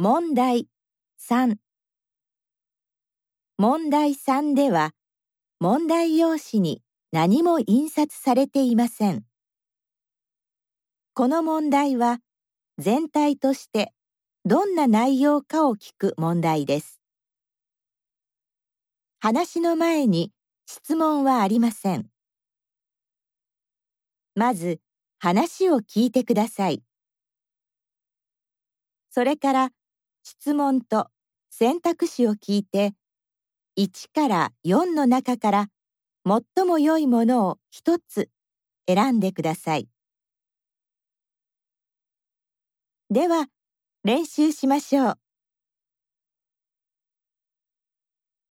問題3問題3では問題用紙に何も印刷されていません。この問題は全体としてどんな内容かを聞く問題です。話の前に質問はありません。まず話を聞いてください。それから質問と選択肢を聞いて1から4の中から最も良いものを1つ選んでください。では練習しましょう。